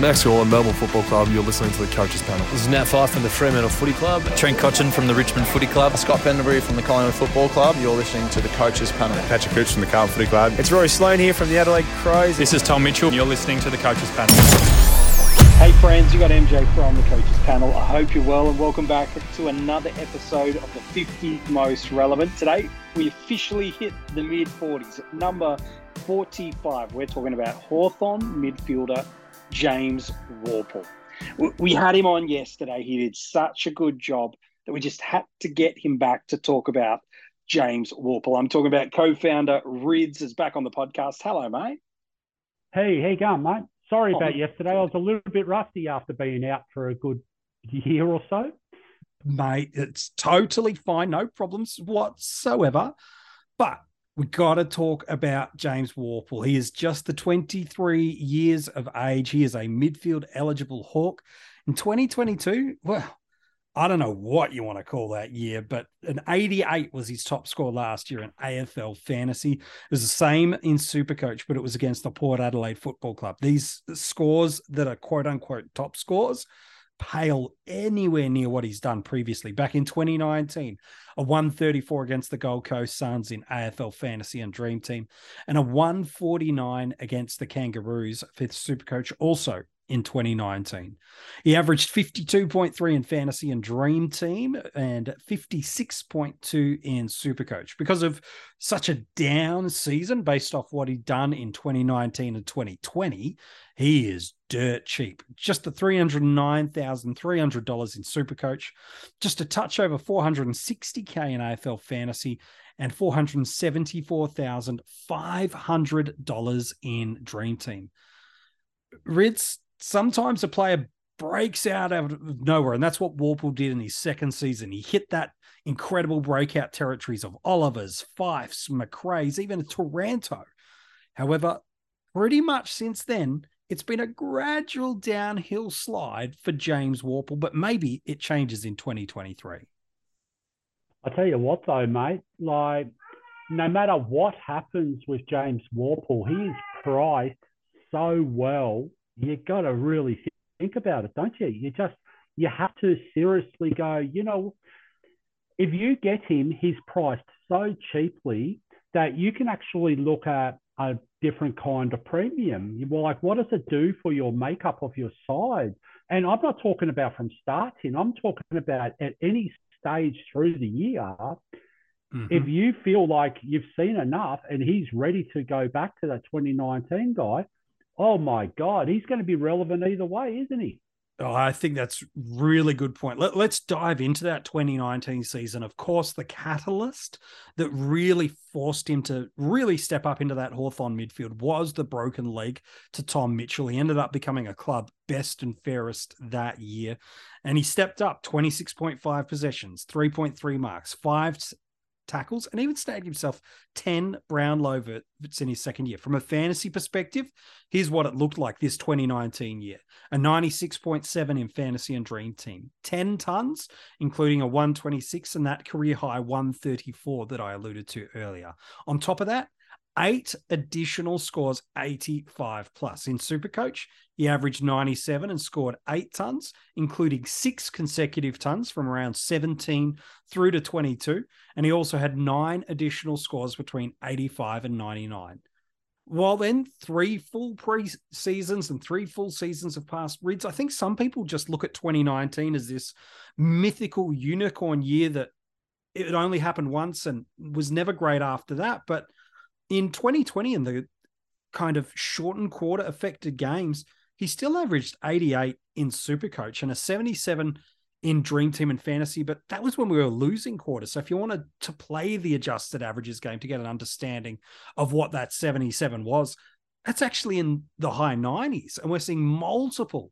Max Gawn, Melbourne Football Club. You're listening to the Coaches Panel. This is Nat Fyfe from the Fremantle Footy Club. Trent Cotchin from the Richmond Footy Club. Scott Pendlebury from the Collingwood Football Club. You're listening to the Coaches Panel. Patrick Cooch from the Carlton Footy Club. It's Rory Sloane here from the Adelaide Crows. This is Tom Mitchell. You're listening to the Coaches Panel. Hey friends, you got MJ from the Coaches Panel. I hope you're well and welcome back to another episode of the 50 Most Relevant. Today, we officially hit the mid 40s. Number 45, we're talking about Hawthorn midfielder James Worpel. We had him on yesterday. He did such a good job that we just had to get him back to talk about James Worpel. I'm talking about co-founder Rids is back on the podcast. Hello, mate. Hey, how you going, mate? Sorry oh, about yesterday. I was a little bit rusty after being out for a good year or so. Mate, it's totally fine. No problems whatsoever. But we got to talk about James Worpel. He is just the 23 years of age. He is a midfield eligible Hawk. In 2022, well, I don't know what you want to call that year, but an 88 was his top score last year in AFL fantasy. It was the same in Supercoach, but it was against the Port Adelaide Football Club. These scores that are quote unquote top scores pale anywhere near what he's done previously. Back in 2019, a 134 against the Gold Coast Suns in AFL Fantasy and Dream Team, and a 149 against the Kangaroos, fifth Supercoach, also in 2019. He averaged 52.3 in fantasy and dream team and 56.2 in supercoach. Because of such a down season based off what he'd done in 2019 and 2020, he is dirt cheap. Just the $309,300 in supercoach, just a touch over 460k in AFL fantasy and $474,500 in dream team. Rids, sometimes a player breaks out of nowhere. And that's what Worpel did in his second season. He hit that incredible breakout territories of Oliver's, Fyfes, McRae's, even Taranto. However, pretty much since then, it's been a gradual downhill slide for James Worpel, but maybe it changes in 2023. I tell you what, though, mate, like no matter what happens with James Worpel, he is priced so well you got to really think about it, don't you? You just you have to seriously go. You know, if you get him, he's priced so cheaply that you can actually look at a different kind of premium. You're like, what does it do for your makeup of your side? And I'm not talking about from starting. I'm talking about at any stage through the year. Mm-hmm. If you feel like you've seen enough and he's ready to go back to that 2019 guy, oh my God, he's going to be relevant either way, isn't he? Oh, I think that's really good point. Let, us dive into that 2019 season. Of course, the catalyst that really forced him to really step up into that Hawthorn midfield was the broken leg to Tom Mitchell. He ended up becoming a club best and fairest that year. And he stepped up 26.5 possessions, 3.3 marks, five tackles and even snagged himself 10 Brownlow votes in his second year. From a fantasy perspective, here's what it looked like this 2019 year a 96.7 in fantasy and dream team, 10 tons, including a 126 and that career high 134 that I alluded to earlier. On top of that, eight additional scores, 85 plus. In Supercoach, he averaged 97 and scored eight tons, including six consecutive tons from around 17 through to 22. And he also had nine additional scores between 85 and 99. While then, three full pre seasons and three full seasons have passed. Rids, I think some people just look at 2019 as this mythical unicorn year that it only happened once and was never great after that. But in 2020 in the kind of shortened quarter affected games, he still averaged 88 in Supercoach and a 77 in Dream Team and Fantasy, but that was when we were losing quarters. So if you wanted to play the adjusted averages game to get an understanding of what that 77 was, that's actually in the high 90s. And we're seeing multiple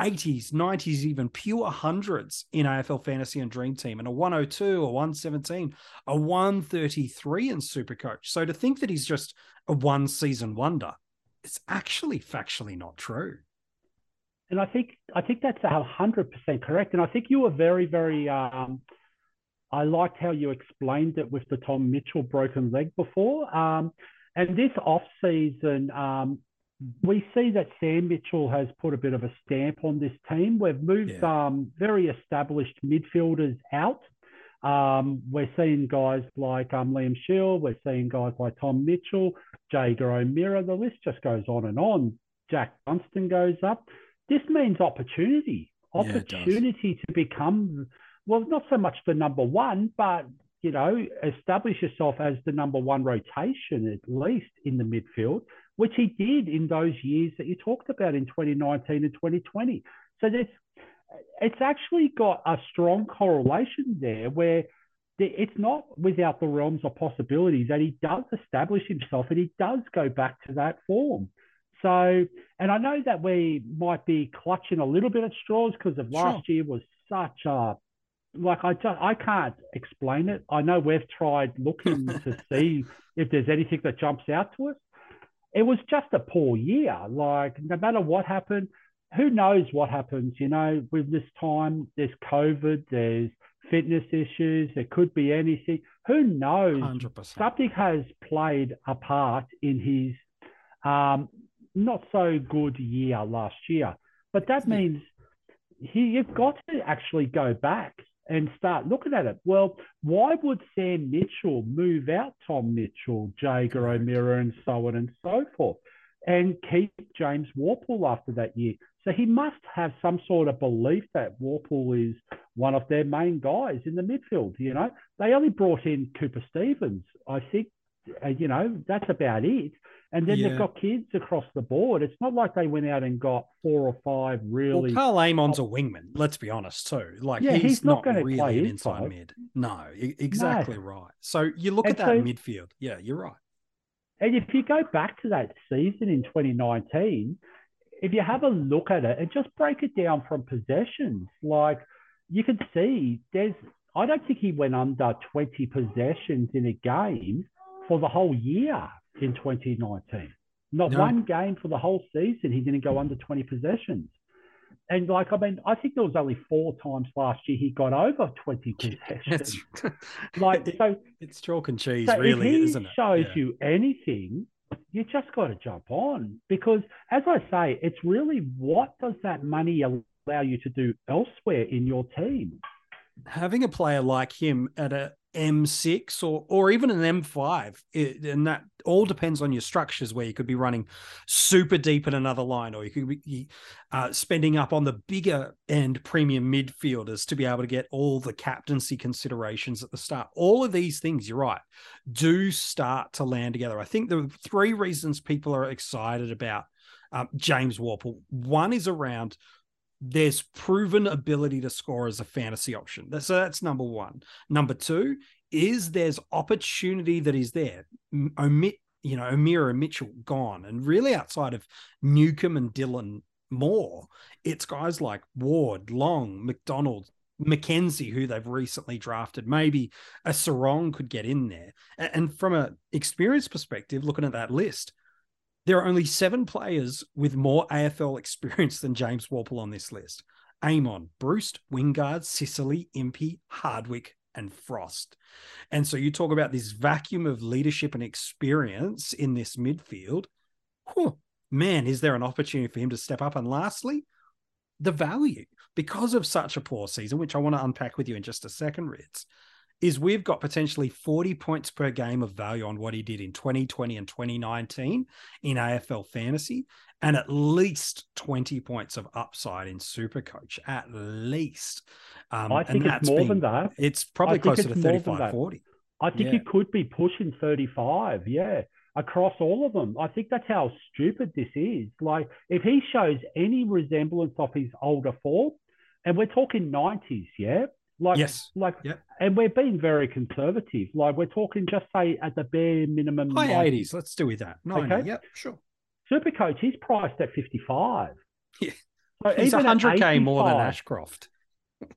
80s, 90s, even pure hundreds in AFL Fantasy and Dream Team, and a 102, a 117, a 133 in Supercoach. So to think that he's just a one season wonder, it's actually factually not true. And I think I think that's hundred percent correct. And I think you were very, very. Um, I liked how you explained it with the Tom Mitchell broken leg before. Um, and this off season, um, we see that Sam Mitchell has put a bit of a stamp on this team. We've moved Yeah. um, very established midfielders out. Um, we're seeing guys like um, Liam Shiels. We're seeing guys like Tom Mitchell, Jaeger O'Meara. The list just goes on and on. Jack Dunstan goes up. This means opportunity, Yeah, opportunity to become, well, not so much the number one, but you know, establish yourself as the number one rotation at least in the midfield, which he did in those years that you talked about in 2019 and 2020. So there's, it's actually got a strong correlation there where it's not without the realms of possibility that he does establish himself and he does go back to that form. So, and I know that we might be clutching a little bit at straws because of last year was such a like I just I can't explain it. I know we've tried looking to see if there's anything that jumps out to us. It was just a poor year. Like no matter what happened, who knows what happens? You know, with this time, there's COVID, there's fitness issues, there could be anything. Who knows? 100%. Something has played a part in his um, not so good year last year. But that means he, you've got to actually go back and start looking at it. Well, why would Sam Mitchell move out Tom Mitchell, Jaeger O'Meara, and so on and so forth, and keep James Worpel after that year? So he must have some sort of belief that Worpel is one of their main guys in the midfield. You know, they only brought in Cooper Stephens. I think, you know, that's about it. And then Yeah. they've got kids across the board. It's not like they went out and got four or five really. Well, Karl Amon's a wingman. Let's be honest too. Like Yeah, he's, he's not not, really play an inside. mid. No, exactly right. So you look And at that so- midfield. Yeah, you're right. And if you go back to that season in 2019, if you have a look at it and just break it down from possessions, like you can see there's, I don't think he went under 20 possessions in a game for the whole year in 2019. Not No. one game for the whole season, he didn't go under 20 possessions. And like, I mean, I think there was only four times last year he got over 20 possessions. Like, so it's chalk and cheese, so really, if he isn't it? shows Yeah. you anything, you just got to jump on because, as I say, it's really what does that money allow you to do elsewhere in your team? having a player like him at a M6 or or even an M5, it, and that all depends on your structures. Where you could be running super deep in another line, or you could be uh, spending up on the bigger end premium midfielders to be able to get all the captaincy considerations at the start. All of these things, you're right, do start to land together. I think the three reasons people are excited about um, James Worpel. One is around there's proven ability to score as a fantasy option. So that's number one. Number two is there's opportunity that is there. Omit, you know, and Mitchell gone, and really outside of Newcombe and Dylan Moore, it's guys like Ward, Long, McDonald, McKenzie, who they've recently drafted. Maybe a Sarong could get in there. And from an experience perspective, looking at that list, there are only seven players with more AFL experience than James Worpel on this list. Amon, Bruce, Wingard, Sicily, Impey, Hardwick, and Frost. And so you talk about this vacuum of leadership and experience in this midfield. Whew, man, is there an opportunity for him to step up? And lastly, the value because of such a poor season, which I want to unpack with you in just a second, Ritz, is we've got potentially 40 points per game of value on what he did in 2020 and 2019 in AFL fantasy, and at least 20 points of upside in super coach at least. Um, I think it's more been- than that. It's probably closer it's to more 35, 40. I think Yeah. you could be pushing 35, yeah, across all of them. I think that's how stupid this is. Like, if he shows any resemblance of his older form, and we're talking 90s, yeah? Like, Yes. like, Yep. and we're being very conservative. Like, we're talking just say at the bare minimum. High 90s. 80s. Let's do with that. 90. Okay. Yep, sure. Supercoach, he's priced at 55. Yeah. So He's 100K more than Ashcroft.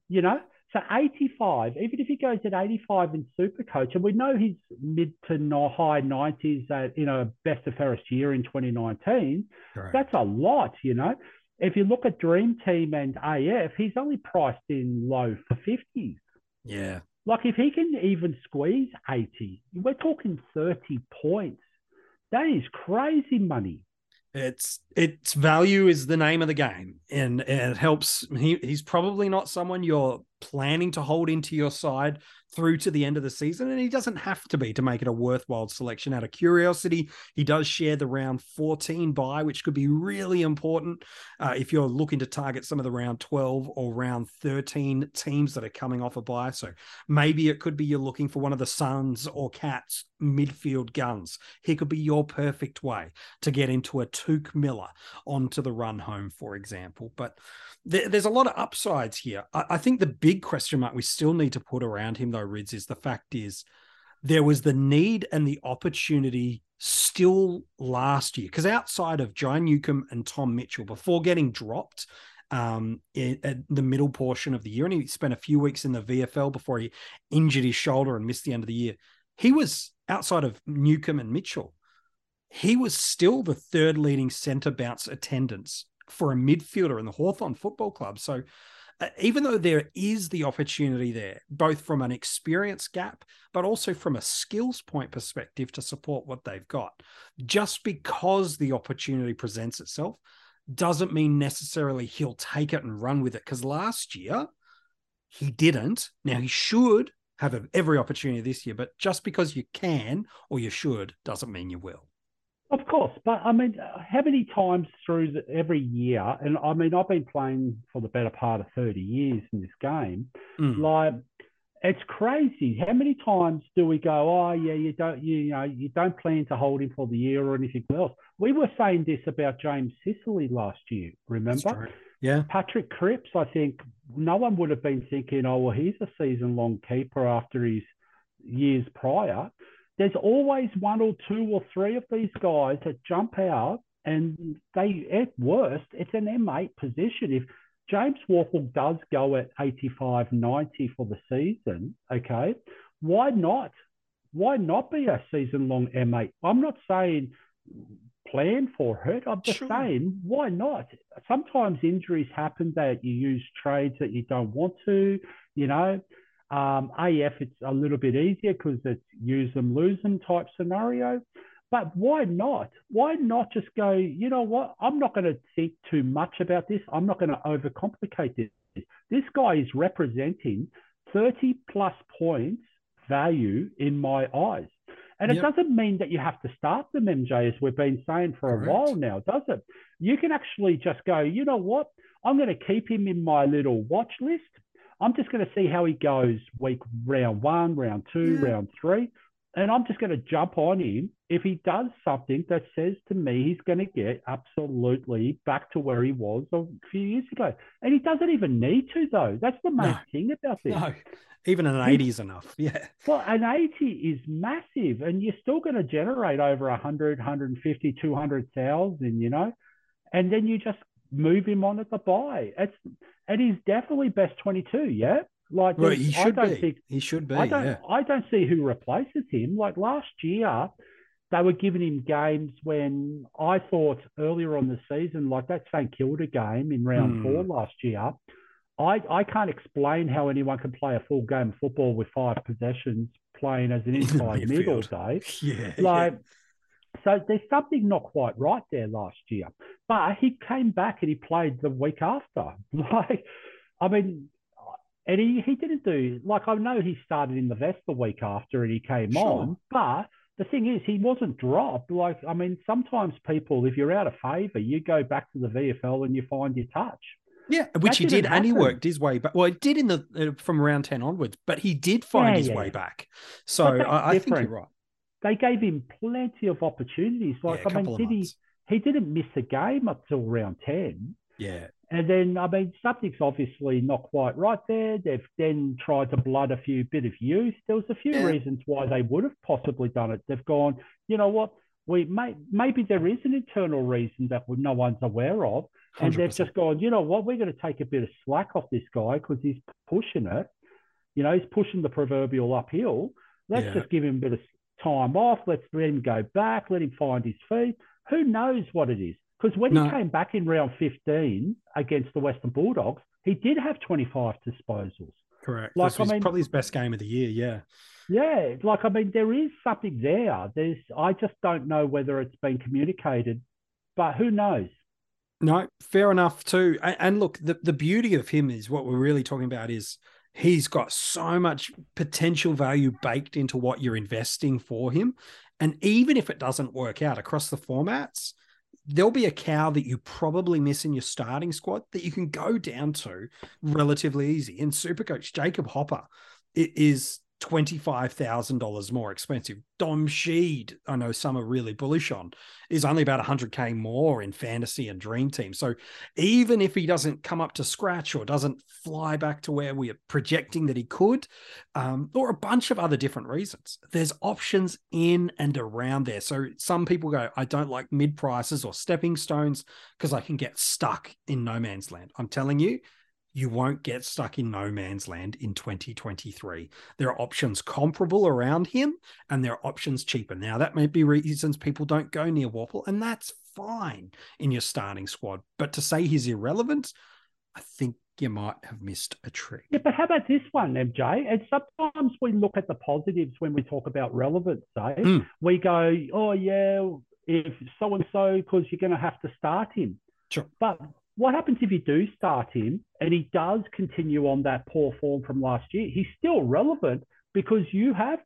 you know so 85 even if he goes at 85 in super coach and we know he's mid to high 90s at you know best of fairest year in 2019 Correct. that's a lot you know if you look at dream team and af he's only priced in low for 50s Yeah. like if he can even squeeze 80 we're talking 30 points that is crazy money It's its value is the name of the game, and, and it helps. He, he's probably not someone you're planning to hold into your side through to the end of the season, and he doesn't have to be to make it a worthwhile selection. Out of curiosity, he does share the round 14 bye, which could be really important uh, if you're looking to target some of the round 12 or round 13 teams that are coming off a buy. So maybe it could be you're looking for one of the Suns or Cats midfield guns. He could be your perfect way to get into a Touk Miller onto the run home, for example. But there, there's a lot of upsides here. I, I, think the big question mark we still need to put around him, though, Rids, is the fact is there was the need and the opportunity still last year. Because outside of John Newcombe and Tom Mitchell, before getting dropped um, in, at the middle portion of the year, and he spent a few weeks in the VFL before he injured his shoulder and missed the end of the year, he was outside of Newcombe and Mitchell. He was still the third leading centre bounce attendance for a midfielder in the Hawthorn Football Club. So Uh, even though there is the opportunity there, both from an experience gap, but also from a skills point perspective to support what they've got, just because the opportunity presents itself doesn't mean necessarily he'll take it and run with it. Because last year, he didn't. Now he should have every opportunity this year, but just because you can or you should doesn't mean you will. Of course, but I mean, how many times through the, every year, and I mean, I've been playing for the better part of 30 years in this game. Mm. Like, it's crazy. How many times do we go, oh, yeah, you don't, you, you know, you don't plan to hold him for the year or anything else? We were saying this about James Sicily last year, remember? Yeah. Patrick Cripps, I think no one would have been thinking, oh, well, he's a season long keeper after his years prior there's always one or two or three of these guys that jump out and they at worst it's an M8 position. If James Worpel does go at 85, 90 for the season, okay, why not? Why not be a season long M8? I'm not saying plan for it. I'm just sure. saying, why not? Sometimes injuries happen that you use trades that you don't want to, you know. Um, AF, it's a little bit easier because it's use them, lose them type scenario. But why not? Why not just go, you know what? I'm not going to think too much about this. I'm not going to overcomplicate this. This guy is representing 30 plus points value in my eyes. And yep. it doesn't mean that you have to start them, MJ, as we've been saying for Correct. a while now, does it? You can actually just go, you know what? I'm going to keep him in my little watch list. I'm just going to see how he goes week round one, round two, yeah. round three. And I'm just going to jump on him if he does something that says to me he's going to get absolutely back to where he was a few years ago. And he doesn't even need to, though. That's the main no. thing about this. No. Even an 80 is enough. Yeah. Well, an 80 is massive, and you're still going to generate over 100, 150, 200,000, you know? And then you just move him on at the bye. It's and he's definitely best twenty two. Yeah, like well, he should be. Think, he should be. I don't. Yeah. I don't see who replaces him. Like last year, they were giving him games when I thought earlier on the season, like that St Kilda game in round hmm. four last year. I, I can't explain how anyone can play a full game of football with five possessions playing as an inside mid all day. Yeah, like yeah. So there's something not quite right there last year. But he came back and he played the week after. Like, I mean, and he, he didn't do like I know he started in the vest the week after and he came sure. on, but the thing is he wasn't dropped. Like I mean, sometimes people, if you're out of favour, you go back to the VFL and you find your touch. Yeah, which that he did, happen. and he worked his way back. Well, he did in the uh, from around ten onwards, but he did find yeah, his yeah. way back. So I, I think you're right they gave him plenty of opportunities. Like yeah, I mean, did he he didn't miss a game up till round ten. Yeah. And then I mean something's obviously not quite right there. They've then tried to blood a few bit of youth. There was a few yeah. reasons why they would have possibly done it. They've gone, you know what? We may maybe there is an internal reason that no one's aware of, and they have just gone, you know what? We're going to take a bit of slack off this guy because he's pushing it. You know, he's pushing the proverbial uphill. Let's yeah. just give him a bit of time off. Let's let him go back. Let him find his feet. Who knows what it is? Because when no. he came back in round 15 against the Western Bulldogs, he did have 25 disposals. Correct. Like, this I mean, probably his best game of the year. Yeah. Yeah. Like, I mean, there is something there. There's, I just don't know whether it's been communicated but who knows? No, fair enough too. And, and look, the, the beauty of him is what we're really talking about is he's got so much potential value baked into what you're investing for him. And even if it doesn't work out across the formats, there'll be a cow that you probably miss in your starting squad that you can go down to relatively easy. In Supercoach, Jacob Hopper it is $25,000 more expensive. Dom Sheed, I know some are really bullish on, is only about 100K more in fantasy and dream team. So even if he doesn't come up to scratch or doesn't fly back to where we are projecting that he could, um, or a bunch of other different reasons, there's options in and around there. So some people go, I don't like mid prices or stepping stones because I can get stuck in no man's land. I'm telling you, you won't get stuck in no man's land in 2023. There are options comparable around him and there are options cheaper. Now, that may be reasons people don't go near Worpel, and that's fine in your starting squad. But to say he's irrelevant, I think you might have missed a trick. Yeah, but how about this one, MJ? And sometimes we look at the positives when we talk about relevance. Eh? Mm. We go, oh, yeah, if so and so, because you're going to have to start him. Sure. But what happens if you do start him and he does continue on that poor form from last year? He's still relevant because you have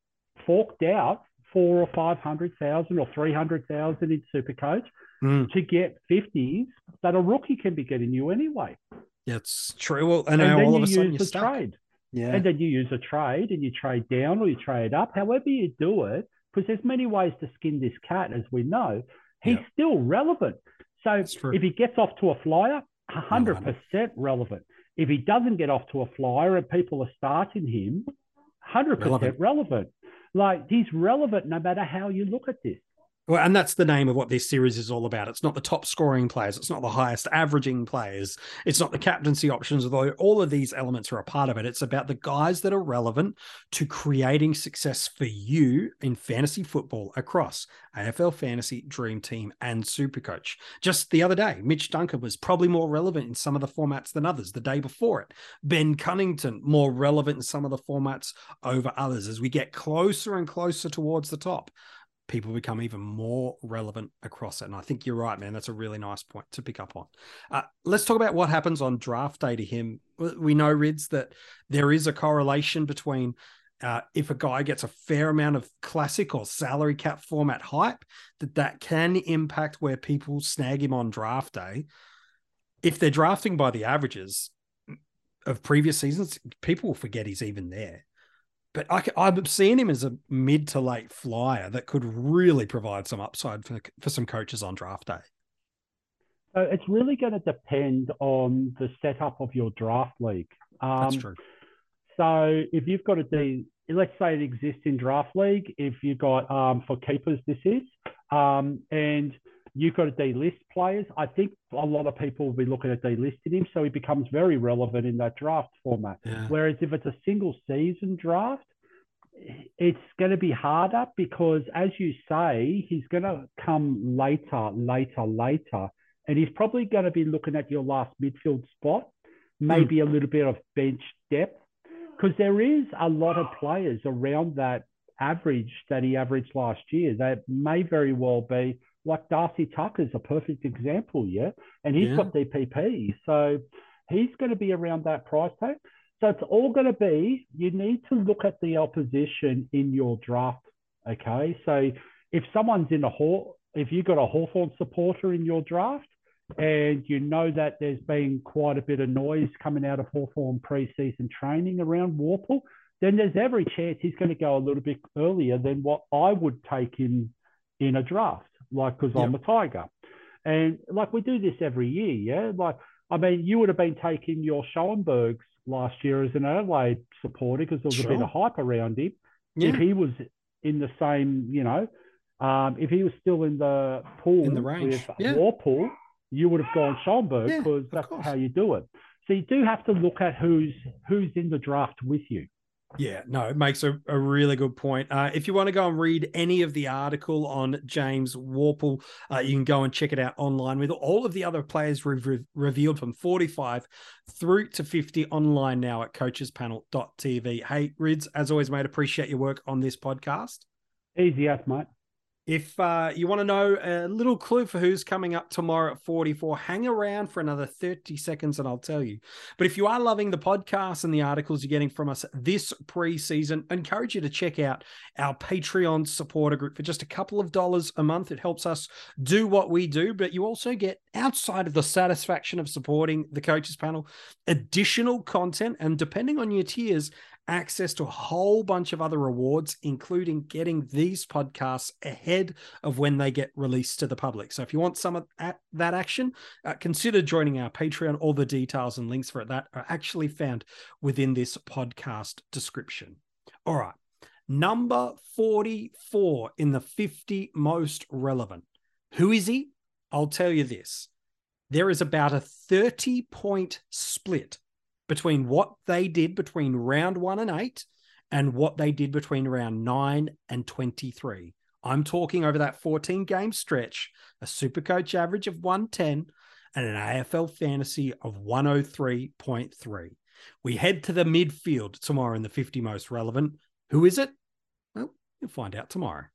forked out four or five hundred thousand or three hundred thousand in Supercoach mm. to get fifties that a rookie can be getting you anyway. That's true. Well, and, and all of a sudden you trade. Yeah. And then you use a trade and you trade down or you trade up. However you do it, because there's many ways to skin this cat, as we know. He's yeah. still relevant. So if he gets off to a flyer, 100% relevant. If he doesn't get off to a flyer and people are starting him, 100% relevant. relevant. Like he's relevant no matter how you look at this. Well, and that's the name of what this series is all about. It's not the top scoring players. It's not the highest averaging players. It's not the captaincy options, although all of these elements are a part of it. It's about the guys that are relevant to creating success for you in fantasy football across AFL Fantasy, Dream Team, and Supercoach. Just the other day, Mitch Duncan was probably more relevant in some of the formats than others. The day before it, Ben Cunnington more relevant in some of the formats over others as we get closer and closer towards the top people become even more relevant across it. And I think you're right, man. That's a really nice point to pick up on. Uh, let's talk about what happens on draft day to him. We know, Rids, that there is a correlation between uh, if a guy gets a fair amount of classic or salary cap format hype, that that can impact where people snag him on draft day. If they're drafting by the averages of previous seasons, people will forget he's even there but I, I'm seeing him as a mid to late flyer that could really provide some upside for, for some coaches on draft day. So it's really going to depend on the setup of your draft league. Um, That's true. So if you've got a D, let's say it exists in draft league, if you've got um, for keepers, this is, um, and you've got to delist players. I think a lot of people will be looking at delisting him, so he becomes very relevant in that draft format. Yeah. Whereas if it's a single season draft, it's going to be harder because, as you say, he's going to come later, later, later, and he's probably going to be looking at your last midfield spot, maybe mm. a little bit of bench depth, because there is a lot of players around that average that he averaged last year that may very well be like Darcy Tucker's a perfect example, yeah, and he's yeah. got DPP, so he's going to be around that price tag. So it's all going to be you need to look at the opposition in your draft. Okay, so if someone's in a Haw, if you've got a Hawthorn supporter in your draft, and you know that there's been quite a bit of noise coming out of Hawthorn preseason training around Worpel, then there's every chance he's going to go a little bit earlier than what I would take him in a draft like because yep. I'm a tiger. And like we do this every year, yeah. Like I mean, you would have been taking your Schoenbergs last year as an Adelaide supporter because there was sure. a bit of hype around him. Yeah. If he was in the same, you know, um, if he was still in the pool in the range, with yeah. You would have gone Schoenberg because yeah, that's how you do it. So you do have to look at who's who's in the draft with you. Yeah, no, it makes a, a really good point. Uh, if you want to go and read any of the article on James Worpel, uh, you can go and check it out online with all of the other players re- revealed from 45 through to 50 online now at coachespanel.tv. Hey, Rids, as always, mate, appreciate your work on this podcast. Easy as, mate. If uh, you want to know a little clue for who's coming up tomorrow at 44, hang around for another 30 seconds and I'll tell you. But if you are loving the podcast and the articles you're getting from us this preseason, I encourage you to check out our Patreon supporter group for just a couple of dollars a month. It helps us do what we do, but you also get outside of the satisfaction of supporting the coaches panel, additional content. And depending on your tiers, access to a whole bunch of other rewards, including getting these podcasts ahead of when they get released to the public. So if you want some of that action, uh, consider joining our Patreon. All the details and links for that are actually found within this podcast description. All right. Number 44 in the 50 most relevant. Who is he? I'll tell you this. There is about a 30 point split between what they did between round one and eight and what they did between round nine and 23. I'm talking over that 14 game stretch, a super coach average of 110 and an AFL fantasy of 103.3. We head to the midfield tomorrow in the 50 most relevant. Who is it? Well, you'll find out tomorrow.